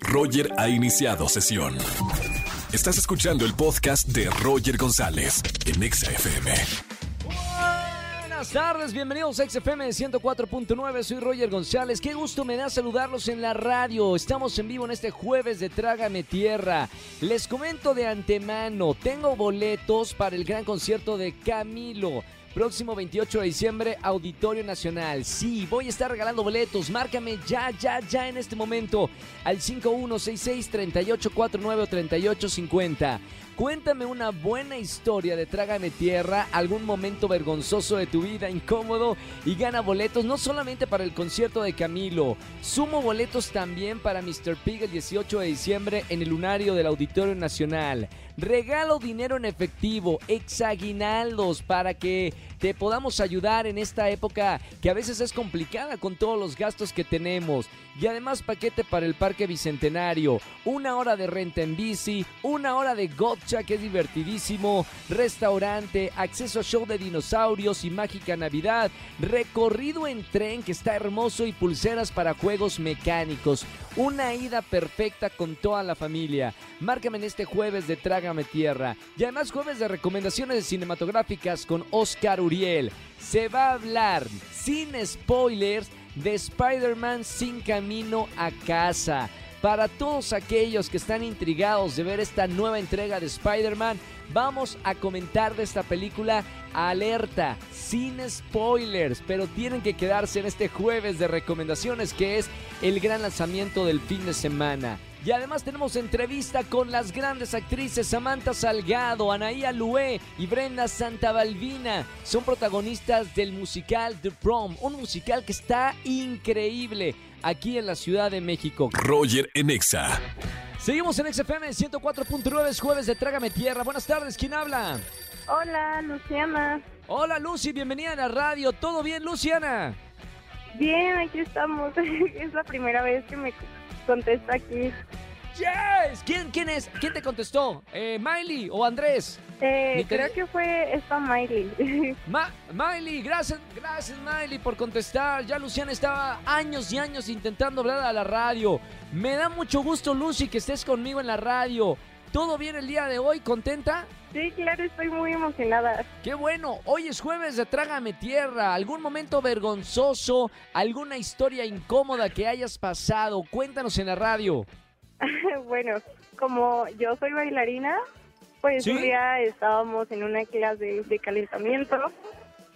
Roger ha iniciado sesión. Estás escuchando el podcast de Roger González en Exa FM. Buenas tardes, bienvenidos a XFM 104.9, soy Roger González, qué gusto me da saludarlos en la radio, estamos en vivo en este jueves de Trágame Tierra, les comento de antemano, tengo boletos para el gran concierto de Camilo, Próximo 28 de diciembre, Auditorio Nacional. Sí, voy a estar regalando boletos. Márcame ya, ya, ya en este momento al 5166-3849 3850. Cuéntame una buena historia de Trágame Tierra, algún momento vergonzoso de tu vida, incómodo, y gana boletos no solamente para el concierto de Camilo, sumo boletos también para Mr. Pig el 18 de diciembre en el lunario del Auditorio Nacional. Regalo dinero en efectivo, exaguinaldos, para que te podamos ayudar en esta época que a veces es complicada con todos los gastos que tenemos. Y además paquete para el Parque Bicentenario, una hora de renta en bici, una hora de que es divertidísimo, restaurante, acceso a show de dinosaurios y mágica Navidad, recorrido en tren que está hermoso y pulseras para juegos mecánicos. Una ida perfecta con toda la familia. Márcame en este jueves de Trágame Tierra. Y además jueves de recomendaciones cinematográficas con Oscar Uriel. Se va a hablar sin spoilers de Spider-Man sin camino a casa. Para todos aquellos que están intrigados de ver esta nueva entrega de Spider-Man, vamos a comentar de esta película alerta, sin spoilers, pero tienen que quedarse en este jueves de recomendaciones que es el gran lanzamiento del fin de semana. Y además tenemos entrevista con las grandes actrices Samantha Salgado, Anaía Lué y Brenda Santabalvina. Son protagonistas del musical The Prom, un musical que está increíble aquí en la Ciudad de México. Roger en Exa. Seguimos en XFM 104.9, es jueves de Trágame Tierra. Buenas tardes, ¿quién habla? Hola, Luciana. Hola Lucy, bienvenida a la radio. ¿Todo bien, Luciana? Bien, aquí estamos. es la primera vez que me contesta aquí. Yes. ¿Quién, quién es? ¿Quién te contestó? Eh, ¿Miley o Andrés? Eh, creo que fue esta Miley. Ma- Miley, gracias, gracias Miley por contestar. Ya Luciana estaba años y años intentando hablar a la radio. Me da mucho gusto, Lucy, que estés conmigo en la radio. ¿Todo bien el día de hoy? ¿Contenta? sí, claro, estoy muy emocionada. Qué bueno, hoy es jueves de Trágame Tierra. ¿Algún momento vergonzoso? ¿Alguna historia incómoda que hayas pasado? Cuéntanos en la radio. bueno, como yo soy bailarina, pues ¿Sí? un día estábamos en una clase de calentamiento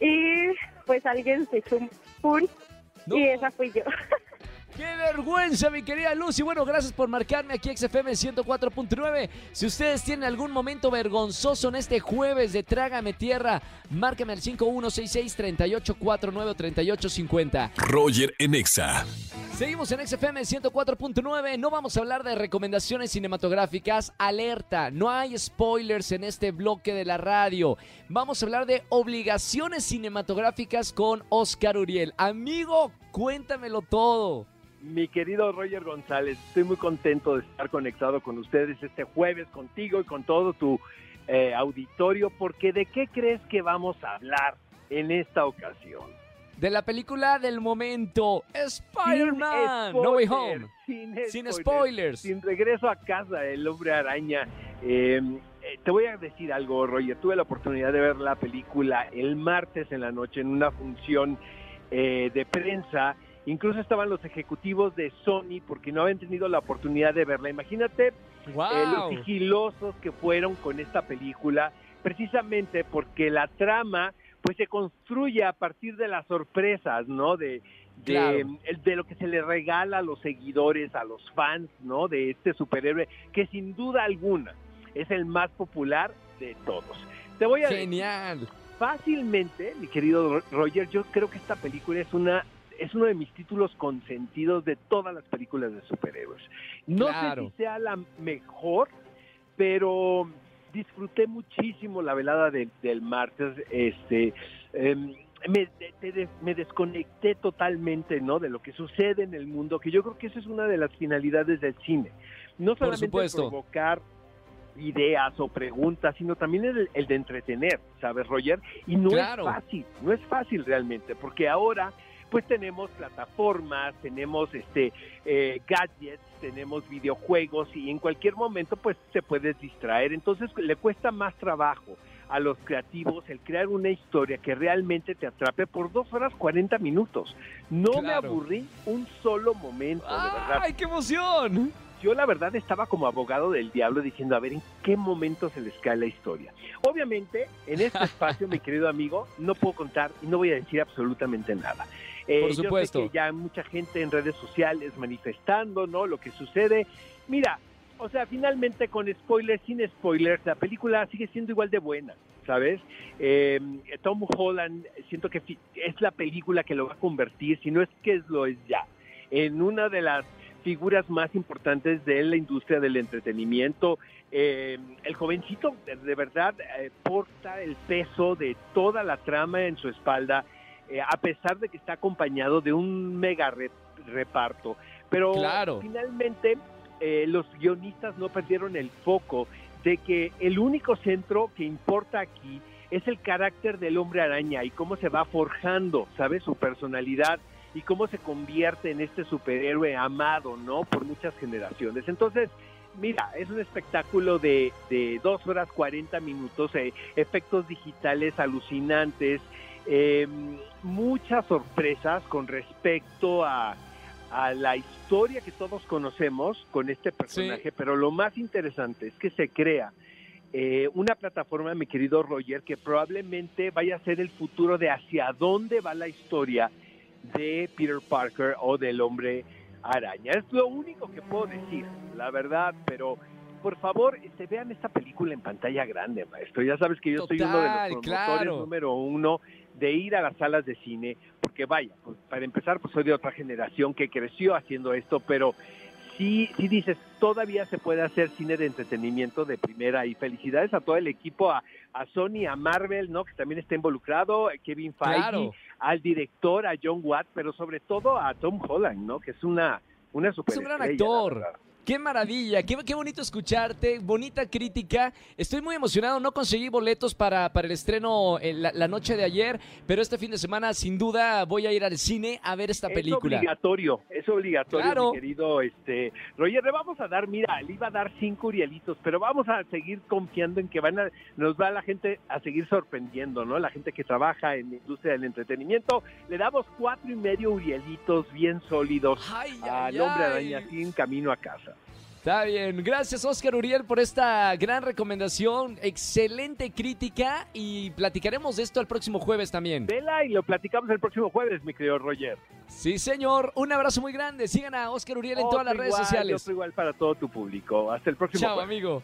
y pues alguien se echó un pun No. y esa fui yo. ¡Qué vergüenza, mi querida Lucy! Bueno, gracias por marcarme aquí XFM 104.9. Si ustedes tienen algún momento vergonzoso en este jueves de Trágame Tierra, márcame al 5166-3849-3850. Roger en Exa. Seguimos en XFM 104.9. No vamos a hablar de recomendaciones cinematográficas. Alerta, no hay spoilers en este bloque de la radio. Vamos a hablar de obligaciones cinematográficas con Oscar Uriel. Amigo, cuéntamelo todo. Mi querido Roger González, estoy muy contento de estar conectado con ustedes este jueves, contigo y con todo tu eh, auditorio, porque ¿de qué crees que vamos a hablar en esta ocasión? De la película del momento, Spider-Man, No Way Home. Sin, Sin spoilers. Sin regreso a casa, el hombre araña. Eh, eh, te voy a decir algo, Roger. Tuve la oportunidad de ver la película el martes en la noche en una función eh, de prensa. Incluso estaban los ejecutivos de Sony porque no habían tenido la oportunidad de verla. Imagínate eh, los sigilosos que fueron con esta película, precisamente porque la trama pues se construye a partir de las sorpresas, ¿no? De, de, Claro. el- de lo que se le regala a los seguidores, a los fans, ¿no? De este superhéroe, que sin duda alguna es el más popular de todos. Te voy a decir, Genial. fácilmente, mi querido Ro- Roger, yo creo que esta película es una es uno de mis títulos consentidos de todas las películas de superhéroes. No Claro. sé si sea la mejor, pero disfruté muchísimo la velada del, del martes. Este, em, me, te- te- me desconecté totalmente, ¿no? De lo que sucede en el mundo, que yo creo que esa es una de las finalidades del cine. No solamente provocar ideas o preguntas, sino también el, el de entretener, ¿sabes, Roger? Y no Claro. es fácil, no es fácil realmente, porque ahora pues tenemos plataformas, tenemos este eh, gadgets, tenemos videojuegos y en cualquier momento pues se puedes distraer. Entonces le cuesta más trabajo a los creativos el crear una historia que realmente te atrape por dos horas 40 minutos. No me aburrí un solo momento, de verdad. ¡Ay, qué emoción! Yo la verdad estaba como abogado del diablo diciendo, a ver, ¿en qué momento se les cae la historia? Obviamente, en este espacio, mi querido amigo, no puedo contar y no voy a decir absolutamente nada. Eh, Por yo sé supuesto. que ya hay mucha gente en redes sociales manifestando, ¿no? Lo que sucede. Mira, o sea, finalmente con spoilers, sin spoilers, la película sigue siendo igual de buena, ¿sabes? Eh, Tom Holland, siento que es la película que lo va a convertir, si no es que lo es ya, en una de las figuras más importantes de la industria del entretenimiento. Eh, el jovencito de, verdad eh, porta el peso de toda la trama en su espalda, eh, a pesar de que está acompañado de un mega re- reparto. Pero Claro. finalmente los guionistas no perdieron el foco de que el único centro que importa aquí es el carácter del hombre araña y cómo se va forjando, ¿sabes? Su personalidad y cómo se convierte en este superhéroe amado, ¿no? Por muchas generaciones. Entonces, mira, es un espectáculo de, de dos horas 40 minutos, eh, efectos digitales alucinantes, eh, muchas sorpresas con respecto a, a la historia que todos conocemos con este personaje, pero lo más interesante es que se crea eh, una plataforma, mi querido Roger, que probablemente vaya a ser el futuro de hacia dónde va la historia de Peter Parker o del hombre araña. Es lo único que puedo decir, la verdad, pero por favor, este, vean esta película en pantalla grande, maestro. Ya sabes que yo soy uno de los promotores claro. número uno de ir a las salas de cine, porque vaya, pues, para empezar, pues soy de otra generación que creció haciendo esto, pero sí, sí dices, todavía se puede hacer cine de entretenimiento de primera y felicidades a todo el equipo, a, a Sony, a Marvel, ¿no? Que también está involucrado, Kevin Feige, Claro. Al director, a John Watt, pero sobre todo a Tom Holland, ¿no? Que es una, una super gran actor. Qué maravilla, qué, qué bonito escucharte, bonita crítica. Estoy muy emocionado, no conseguí boletos para, para el estreno eh, la, la noche de ayer, pero este fin de semana sin duda voy a ir al cine a ver esta Es película. obligatorio, es obligatorio, Claro. mi querido este, Roger. Le vamos a dar, mira, le iba a dar cinco Urielitos, pero vamos a seguir confiando en que van a, nos va la gente a seguir sorprendiendo, ¿no? La gente que trabaja en la industria del entretenimiento. Le damos cuatro y medio Urielitos bien sólidos Ay, al ay, hombre araña así en camino a casa. Está bien, gracias Oscar Uriel por esta gran recomendación, excelente crítica y platicaremos de esto el próximo jueves también. Vela y lo platicamos el próximo jueves, mi querido Roger. Sí señor, un abrazo muy grande, sigan a Oscar Uriel en todas las redes sociales. Otro igual para todo tu público. Hasta el próximo Chao jueves. amigo.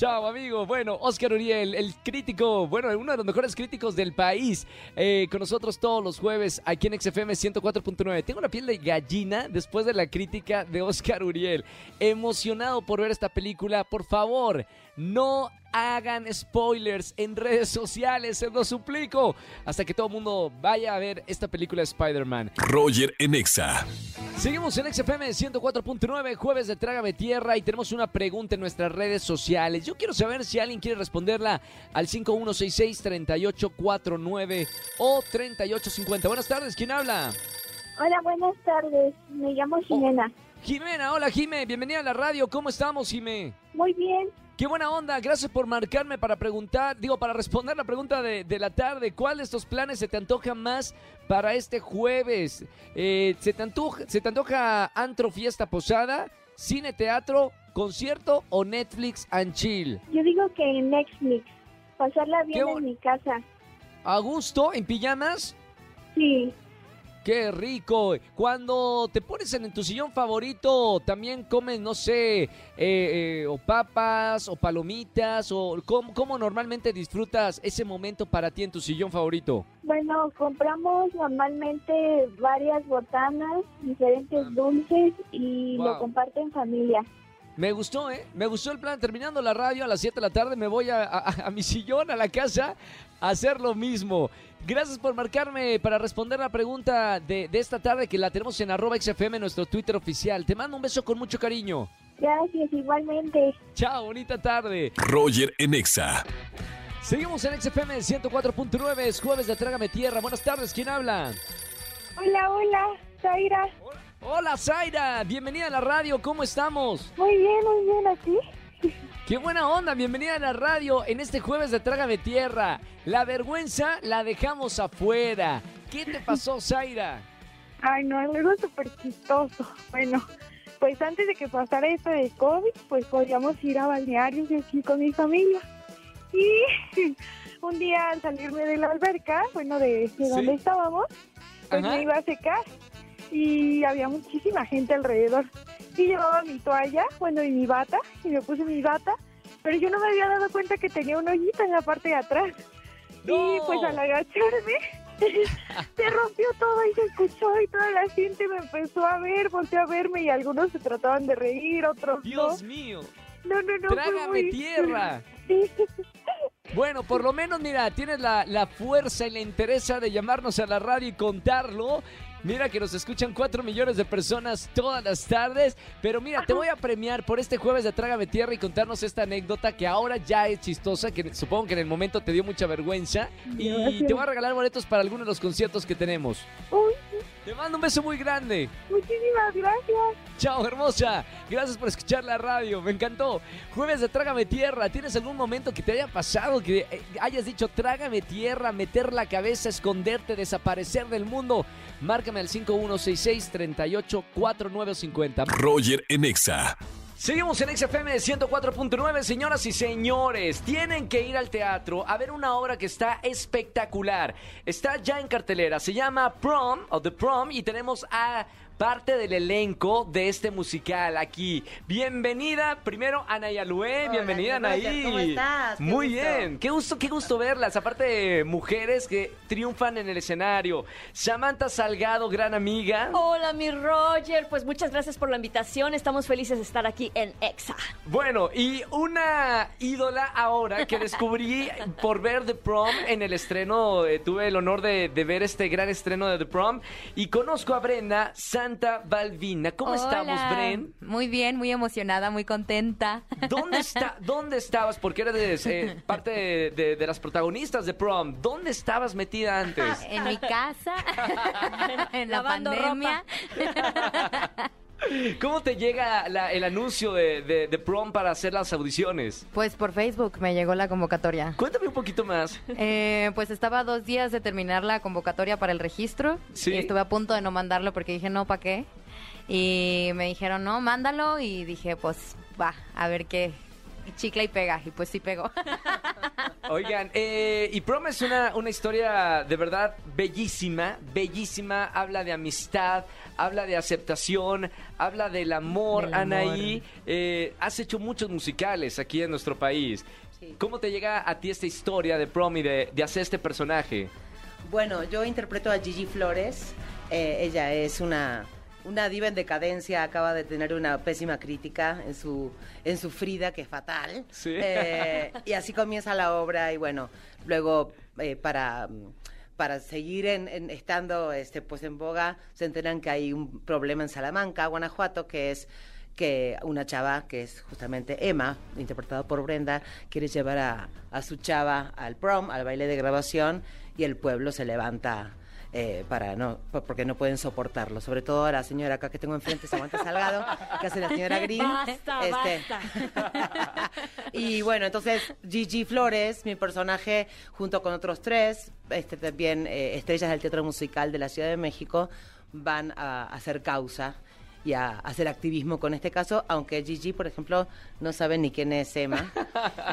Chao amigo. Bueno, Oscar Uriel, el crítico, bueno, uno de los mejores críticos del país, eh, con nosotros todos los jueves aquí en XFM 104.9. Tengo una piel de gallina después de la crítica de Oscar Uriel. Emocionado por ver esta película. Por favor, no hagan spoilers en redes sociales, se los suplico, hasta que todo el mundo vaya a ver esta película de Spider-Man. Roger en Exa. Seguimos en XFM 104.9, jueves de Trágame Tierra y tenemos una pregunta en nuestras redes sociales. Yo quiero saber si alguien quiere responderla al 5166-3849 o 3850. Buenas tardes, ¿quién habla? Hola, buenas tardes. Me llamo Jimena. Jimena, hola Jime, bienvenida a la radio. ¿Cómo estamos, Jime? Muy bien. Qué buena onda, gracias por marcarme para preguntar, digo, para responder la pregunta de, de la tarde. ¿Cuál de estos planes se te antoja más para este jueves? Eh, ¿se, te antoja, ¿Se te antoja antro, fiesta, posada, cine, teatro, concierto o Netflix and chill? Yo digo que Netflix. Pasarla Qué bien bu- en mi casa. ¿A gusto, en pijamas? Sí. ¡Qué rico! Cuando te pones en tu sillón favorito, también comes, no sé, eh, eh, o papas, o palomitas, o ¿cómo, cómo normalmente disfrutas ese momento para ti en tu sillón favorito? Bueno, compramos normalmente varias botanas, diferentes dulces y Wow. lo comparto en familia. Me gustó, ¿eh? Me gustó el plan. Terminando la radio a las 7 de la tarde, me voy a, a- a mi sillón, a la casa, a hacer lo mismo. Gracias por marcarme para responder la pregunta de, de esta tarde que la tenemos en arroba XFM, nuestro Twitter oficial. Te mando un beso con mucho cariño. Gracias, igualmente. Chao, bonita tarde. Roger en Exa. Seguimos en XFM 104.9, es jueves de Trágame Tierra. Buenas tardes, ¿quién habla? Hola, hola, Zaira. Hola, Zaira. Bienvenida a la radio. ¿Cómo estamos? Muy bien, muy bien, ¿aquí? Qué buena onda. Bienvenida a la radio en este jueves de Trágame Tierra. La vergüenza la dejamos afuera. ¿Qué te pasó, Zaira? Ay, no, algo súper chistoso. Bueno, pues antes de que pasara esto de COVID, pues podíamos ir a balnearios y así con mi familia. Y un día al salirme de la alberca, bueno, de, de Sí. donde estábamos, pues Ajá. me iba a secar y había muchísima gente alrededor. Y llevaba mi toalla, bueno, y mi bata, y me puse mi bata, pero yo no me había dado cuenta que tenía un hoyito en la parte de atrás. Y ¡No! pues al agacharme, se rompió todo y se escuchó y toda la gente me empezó a ver, volteó a verme y algunos se trataban de reír, otros Dios mío. no. No, no, no. fue Trágame muy- tierra. Sí. Bueno, por lo menos, mira, tienes la, la fuerza y la interesa de llamarnos a la radio y contarlo. Mira que nos escuchan 4 millones de personas todas las tardes. Pero mira, te voy a premiar por este jueves de Trágame Tierra y contarnos esta anécdota que ahora ya es chistosa, que supongo que en el momento te dio mucha vergüenza. Y te voy a regalar boletos para algunos de los conciertos que tenemos. Uy, Te mando un beso muy grande. muchísimas gracias. Chao, hermosa. Gracias por escuchar la radio. Me encantó. Jueves de Trágame Tierra. ¿Tienes algún momento que te haya pasado que eh, hayas dicho Trágame Tierra, meter la cabeza, esconderte, desaparecer del mundo? Márcame al 5166-384950. Roger en Exa. Seguimos en XFM 104.9, señoras y señores. Tienen que ir al teatro a ver una obra que está espectacular. Está ya en cartelera. Se llama Prom o The Prom y tenemos a parte del elenco de este musical aquí. Bienvenida primero Anaí Alué. Hola, Bienvenida Anaí. ¿cómo estás? Qué Muy gusto. bien. Qué gusto, qué gusto verlas. Aparte de mujeres que triunfan en el escenario. Samantha Salgado, gran amiga. Hola, mi Roger. Pues muchas gracias por la invitación. Estamos felices de estar aquí en EXA. Bueno, y una ídola ahora que descubrí por ver The Prom en el estreno, eh, tuve el honor de, de ver este gran estreno de The Prom y conozco a Brenda Santa Balvina. ¿Cómo estamos. Bren? Muy bien, muy emocionada, muy contenta. ¿Dónde, está, ¿Dónde estabas? Porque eres eh, parte de, de- de las protagonistas de Prom. ¿Dónde estabas metida antes? En mi casa, en la Lavando pandemia. ¿Cómo te llega la- el anuncio de, de, de Prom para hacer las audiciones? Pues por Facebook me llegó la convocatoria. Cuéntame un poquito más. Eh, pues estaba dos días de terminar la convocatoria para el registro. Sí. Y estuve a punto de no mandarlo porque dije, no, ¿para qué? Y me dijeron, no, mándalo. Y dije, pues va, a ver qué. Y Chicla y pega. Y pues sí pegó. Oigan, eh, y Prom es una, una historia de verdad bellísima, bellísima. Habla de amistad, habla de aceptación, habla del amor. Del amor. Anaí, eh, has hecho muchos musicales aquí en nuestro país. Sí. ¿Cómo te llega a ti esta historia de Prom y de, de hacer este personaje? Bueno, yo interpreto a Gigi Flores. Eh, ella es una, una diva en decadencia. Acaba de tener una pésima crítica en su, en su Frida, que es fatal. Sí. Eh, y así comienza la obra. Y bueno, luego eh, para para seguir en, en- estando este pues en boga se enteran que hay un problema en Salamanca, Guanajuato, que es que una chava que es justamente Emma, interpretada por Brenda, quiere llevar a, a su chava al prom, al baile de grabación, y el pueblo se levanta eh, para no, po- porque no pueden soportarlo. Sobre todo a la señora acá que tengo enfrente, Samantha Salgado, que hace la señora Green. Basta, Este, y bueno, entonces Gigi Flores, mi personaje, junto con otros tres, este, también eh, estrellas del teatro musical de la Ciudad de México, van a hacer causa y a hacer activismo con este caso, aunque Gigi, por ejemplo, no sabe ni quién es Emma.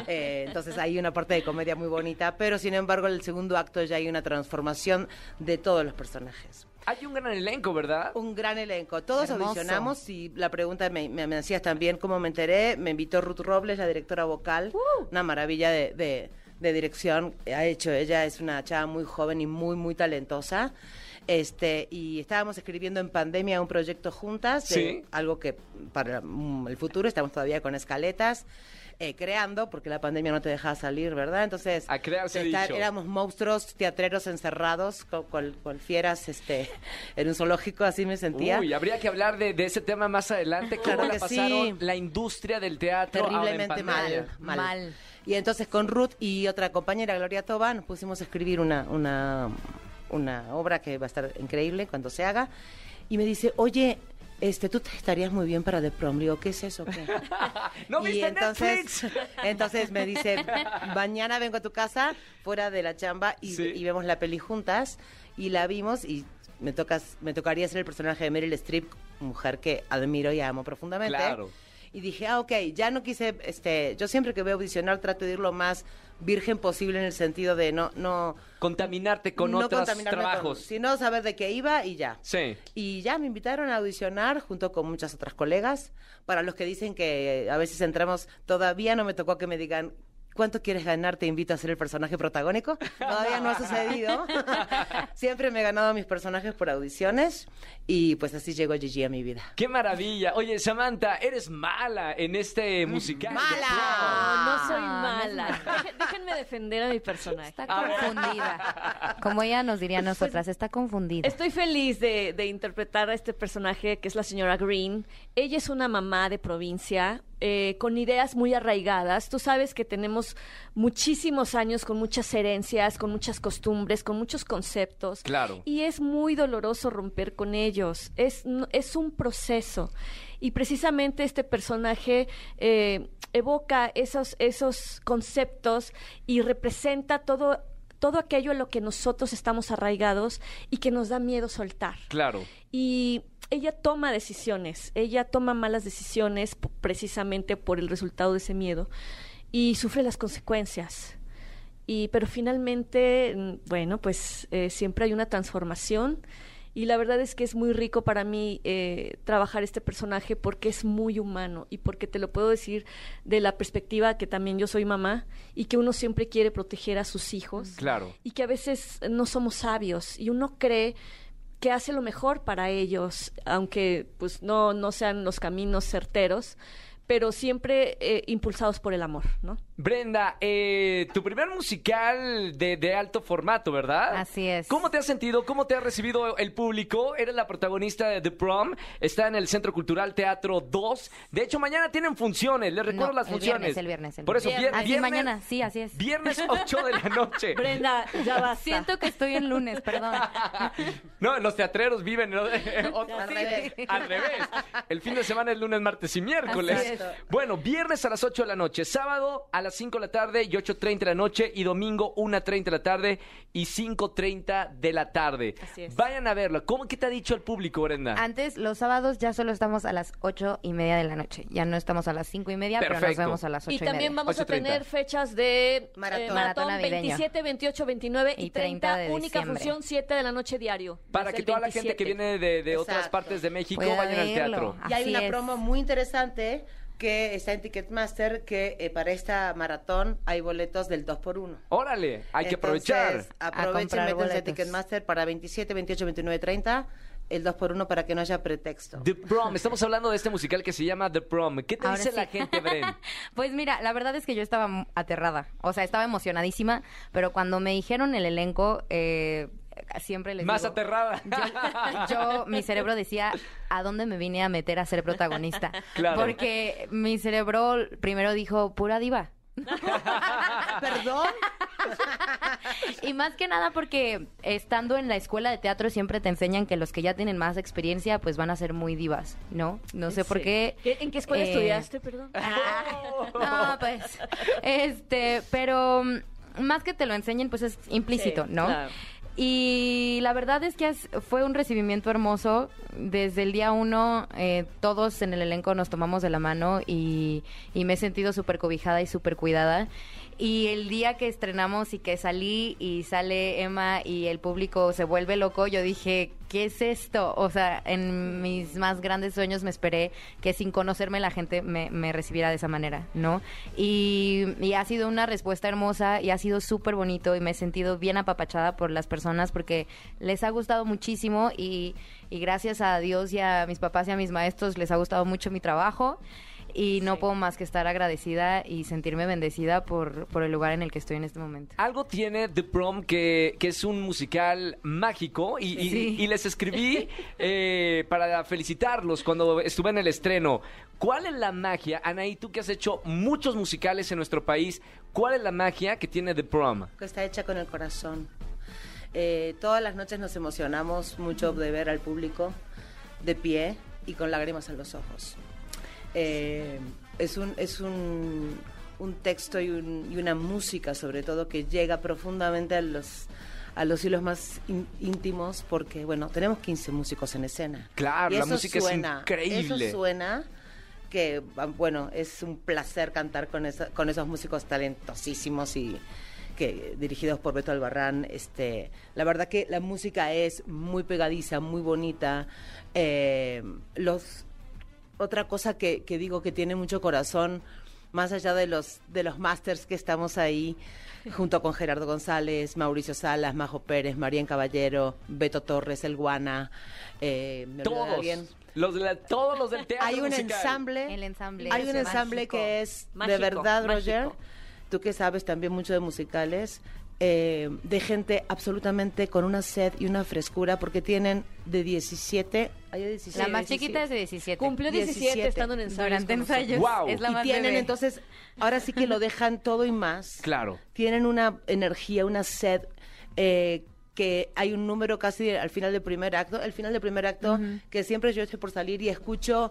Eh, entonces hay una parte de comedia muy bonita, pero sin embargo en el segundo acto ya hay una transformación de todos los personajes. Hay un gran elenco, ¿verdad? Un gran elenco. Todos Hermoso. audicionamos y la pregunta me, me, me hacías también cómo me enteré. Me invitó Ruth Robles, la directora vocal, una maravilla de, de- de dirección. Ha hecho, ella es una chava muy joven y muy, muy talentosa. Este, y estábamos escribiendo en pandemia un proyecto juntas, de Sí. algo que para mm, el futuro estamos todavía con escaletas. eh, creando, porque la pandemia no te dejaba salir, ¿verdad? Entonces, A estar- dicho. éramos monstruos teatreros encerrados, con, con- con fieras este, en un zoológico, así me sentía. Uy, habría que hablar de, de ese tema más adelante. ¿Cómo Claro la pasaron sí. la industria del teatro ahora en terriblemente mal, mal. Mal. Y entonces con Ruth y otra compañera, Gloria Toba, nos pusimos a escribir una, una, una obra que va a estar increíble cuando se haga. Y me dice, oye, este, tú te estarías muy bien para The Prom. Le digo, ¿qué es eso? ¿Qué? ¿No y viste entonces, Netflix? entonces me dice, mañana vengo a tu casa, fuera de la chamba, y, Sí. y vemos la peli juntas. Y la vimos y me, tocas, me tocaría ser el personaje de Meryl Streep, mujer que admiro y amo profundamente. Claro. Y dije, ah, ok, ya no quise, este, yo siempre que veo audicionar trato de ir lo más virgen posible en el sentido de no, no, Contaminarte con no otros trabajos. sino saber de qué iba y ya. Sí. Y ya me invitaron a audicionar junto con muchas otras colegas. Para los que dicen que a veces entramos, todavía no me tocó que me digan, ¿cuánto quieres ganar? Te invito a ser el personaje protagónico. Todavía no ha sucedido. Siempre me he ganado mis personajes por audiciones y pues así llegó Gigi a mi vida. ¡Qué maravilla! Oye, Samantha, eres mala en este musical. ¡Mala! No, no soy mala. mala. Deje- Déjenme defender a mi personaje. Está confundida. Como ella nos diría a nosotras, está confundida. Estoy feliz de, de interpretar a este personaje que es la señora Green. Ella es una mamá de provincia eh, con ideas muy arraigadas. Tú sabes que tenemos muchísimos años con muchas herencias, con muchas costumbres, con muchos conceptos. Claro. Y es muy doloroso romper con ellos. Es, es un proceso. Y precisamente este personaje eh, evoca esos, esos conceptos y representa todo, todo aquello en lo que nosotros estamos arraigados y que nos da miedo soltar. Claro. Y ella toma decisiones, ella toma malas decisiones precisamente por el resultado de ese miedo y sufre las consecuencias. Y, pero finalmente, mm, bueno, pues eh, siempre hay una transformación y la verdad es que es muy rico para mí eh, trabajar este personaje porque es muy humano y porque te lo puedo decir de la perspectiva que también yo soy mamá y que uno siempre quiere proteger a sus hijos Claro. y que a veces no somos sabios y uno cree que hace lo mejor para ellos, aunque pues no, no sean los caminos certeros, pero siempre eh, impulsados por el amor, ¿no? Brenda, eh, tu primer musical de, de alto formato, ¿verdad? Así es. ¿Cómo te has sentido? ¿Cómo te ha recibido el público? Eres la protagonista de The Prom. Está en el Centro Cultural Teatro 2. De hecho, mañana tienen funciones. Les recuerdo No, las el funciones. viernes, el viernes, el Por eso, viernes. vier- Así viernes, mañana, sí, así es. Viernes 8 de la noche. Brenda, ya basta. Siento que estoy en lunes, perdón. No, los teatreros viven en otro- Al sí, revés. Al revés. El fin de semana es lunes, martes y miércoles. Bueno, viernes a las 8 de la noche, sábado a las 5 de la tarde y 8.30 de la noche y domingo 1.30 de la tarde y 5.30 de la tarde. Así es. Vayan a verlo. ¿Cómo que te ha dicho el público, Brenda? Antes, los sábados ya solo estamos a las ocho y media de la noche. Ya no estamos a las cinco y media, pero nos Perfecto. vemos a las ocho Y y, también media. vamos a 8:30. tener fechas de Maratón. eh, Maratón maratón navideño. 27, 28, 29 y, Y 30 de única diciembre. función 7 de la noche diario. Para que toda la gente que 27. viene de, de otras partes de México Pueda vayan al teatro. Y hay Así una es. promo muy interesante que está en Ticketmaster que eh, para esta maratón hay boletos del 2x1. Órale, hay que aprovechar. Aprovechen, métanse a boletos. Ticketmaster para 27, 28, 29, 30, el 2x1 para que no haya pretexto. The Prom, estamos hablando de este musical que se llama The Prom. ¿Qué te Ahora dice sí. la gente, Bren? Pues mira, la verdad es que yo estaba aterrada. O sea, estaba emocionadísima, pero cuando me dijeron el elenco, eh, siempre les Más digo, aterrada. Yo, mi cerebro decía, ¿a dónde me vine a meter a ser protagonista? Claro. Porque mi cerebro primero dijo, pura diva. ¿Perdón? Y más que nada porque estando en la escuela de teatro siempre te enseñan que los que ya tienen más experiencia pues van a ser muy divas, ¿no? No sé por qué. ¿En qué escuela eh, estudiaste, perdón? Ah, no, pues, este, pero mm, más que te lo enseñen, pues es implícito, Sí, ¿no? claro. Y la verdad es que fue un recibimiento hermoso. Desde el día uno, eh, todos en el elenco nos tomamos de la mano y, y me he sentido súper cobijada y súper cuidada. Y el día que estrenamos y que salí y sale Emma y el público se vuelve loco, yo dije, ¿qué es esto? O sea, en mis más grandes sueños me esperé que sin conocerme la gente me, recibiera de esa manera, ¿no? Y, ha sido una respuesta hermosa y ha sido súper bonito y me he sentido bien apapachada por las personas porque les ha gustado muchísimo y gracias a Dios y a mis papás y a mis maestros les ha gustado mucho mi trabajo. Y no Sí. puedo más que estar agradecida y sentirme bendecida por, por el lugar en el que estoy en este momento. Algo tiene The Prom que, que es un musical mágico y, y- Sí. y les escribí eh, para felicitarlos cuando estuve en el estreno. ¿Cuál es la magia, Anaí, tú que has hecho muchos musicales en nuestro país, cuál es la magia que tiene The Prom? que está hecha con el corazón. Eh, todas las noches nos emocionamos mucho de ver al público de pie y con lágrimas en los ojos. Eh, es un, es un, un texto y, un- y una música sobre todo que llega profundamente a los a los hilos más ín- íntimos porque bueno tenemos 15 músicos en escena. Claro, Y la eso música es suena, increíble. eso suena que ah, bueno es un placer cantar con esa- con esos músicos talentosísimos y que dirigidos por Beto Albarrán. Este la verdad que la música es muy pegadiza muy bonita. Eh, los otra cosa que, que digo que tiene mucho corazón, más allá de los, de los masters que estamos ahí, junto con Gerardo González, Mauricio Salas, Majo Pérez, Marían Caballero, Beto Torres, El Guana, eh, ¿me olvidé de Todos. alguien? Los de la- todos los del teatro Hay un musical. ensamble, El ensamble. hay un ensamble mágico. que es de verdad, mágico. Roger, tú que sabes también mucho de musicales, eh, de gente absolutamente con una sed y una frescura, porque tienen de 17, hay de 17, La más 17. chiquita es de 17. Cumplió 17, 17 estando en ensayos. Durante ensayos. Guau. Es la y más tienen bebé. entonces, ahora sí que lo dejan todo y más. Claro. Tienen una energía, una sed eh, que hay un número casi al final del primer acto, el final del primer acto, que siempre yo estoy por salir y escucho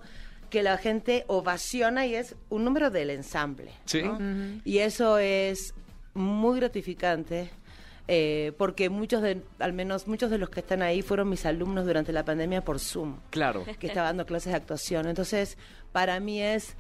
que la gente ovaciona y es un número del ensamble. Sí. ¿no? Y eso es muy gratificante. eh, porque muchos de, al menos muchos de los que están ahí fueron mis alumnos durante la pandemia por Zoom Claro. que estaba dando clases de actuación. Entonces, para mí es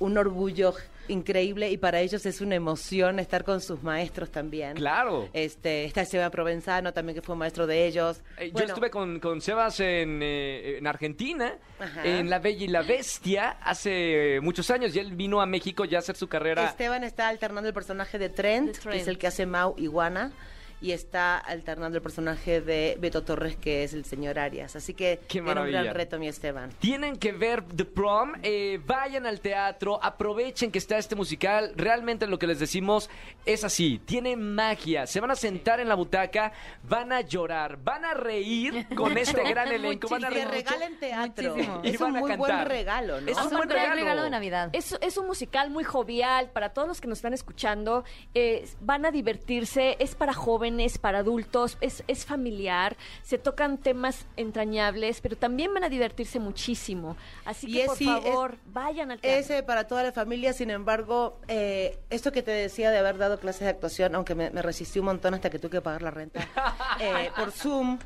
un orgullo increíble y para ellos es una emoción estar con sus maestros también. Claro. Este, está Esteban Provenzano también que fue maestro de ellos. Eh, Yo estuve con, con Sebas en, eh, en Argentina, Ajá. en La Bella y la Bestia, hace muchos años, y él vino a México ya a hacer su carrera. Esteban está alternando el personaje de Trent, De que es Trent. el que hace Mau Iguana, y está alternando el personaje de Beto Torres, que es el señor Arias. Así que Qué tiene un gran reto, mi Esteban. Tienen que ver The Prom, eh, vayan al teatro, aprovechen que está este musical. Realmente lo que les decimos es así, tiene magia. Se van a sentar en la butaca, van a llorar, van a reír con este gran elenco, van a Que reír mucho. regalen teatro. Muchísimo. Y Es van un a muy buen cantar. regalo, ¿no? Es un Es buen un gran regalo. regalo de Navidad. Es, es un musical muy jovial para todos los que nos están escuchando. eh, van a divertirse, es para jóvenes, para adultos, es, es familiar. Se tocan temas entrañables, pero también van a divertirse muchísimo. Así Y que, es- por sí, es- favor, vayan al teatro. Ese para toda la familia, sin embargo, eh, esto que te decía de haber dado clases de actuación, aunque me, me resistí un montón hasta que tuve que pagar la renta, eh, por Zoom,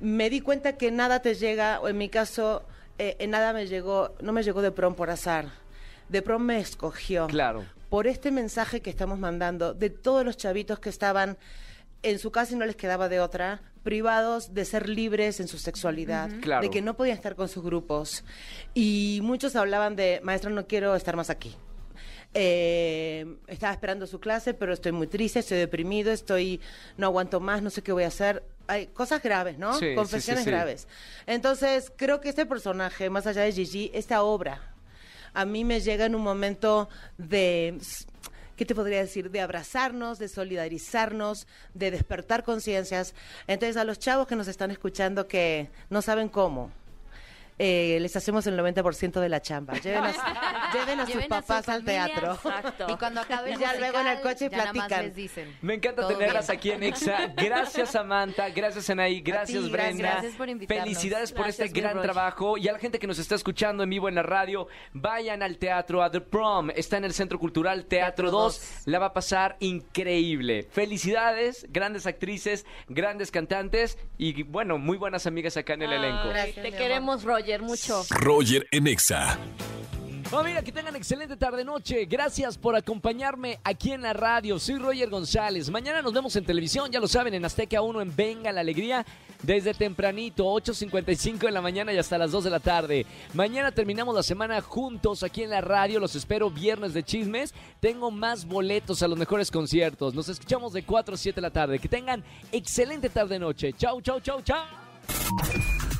me di cuenta que nada te llega, o en mi caso, eh, en nada me llegó, no me llegó de prom por azar. De prom me escogió. Claro. Por este mensaje que estamos mandando de todos los chavitos que estaban en su casa y no les quedaba de otra, privados de ser libres en su sexualidad, Claro. de que no podían estar con sus grupos. Y muchos hablaban de, maestra, no quiero estar más aquí. Eh, estaba esperando su clase, pero estoy muy triste, estoy deprimido, estoy, no aguanto más, no sé qué voy a hacer. Hay cosas graves, ¿no? Sí, sí, Confesiones sí, sí. graves. Entonces, creo que este personaje, más allá de Gigi, esta obra, a mí me llega en un momento de, ¿qué te podría decir? De abrazarnos, de solidarizarnos, de despertar conciencias. Entonces, a los chavos que nos están escuchando que no saben cómo, eh, les hacemos el 90% de la chamba. Lleven a, lleven a sus Lleven a su papás al familia. teatro. Exacto. Y cuando acabe el Ya luego en el musical, coche ya nada más platican. les dicen. Me encanta Todo tenerlas bien. aquí en Exa. Gracias Samantha, gracias Anaí, gracias ti, Brenda. gracias por invitarnos. Felicidades por Gracias, este mi gran trabajo y a la gente que nos está escuchando en vivo en la radio, vayan al teatro a The Prom. Está en el Centro Cultural Teatro Teatro 2. 2. La va a pasar increíble. Felicidades, grandes actrices, grandes cantantes y bueno, muy buenas amigas acá en el Ay, elenco. Gracias, te mi amor. queremos, Roger, mucho. Roger en Exa. Familia, que tengan excelente tarde-noche. Gracias por acompañarme aquí en la radio. Soy Roger González. Mañana nos vemos en televisión, ya lo saben, en Azteca 1 en Venga la Alegría. Desde tempranito, 8.55 de la mañana y hasta las 2 de la tarde. Mañana terminamos la semana juntos aquí en la radio. Los espero viernes de chismes. Tengo más boletos a los mejores conciertos. Nos escuchamos de 4 a 7 de la tarde. Que tengan excelente tarde-noche. Chau, chau, chau, chau.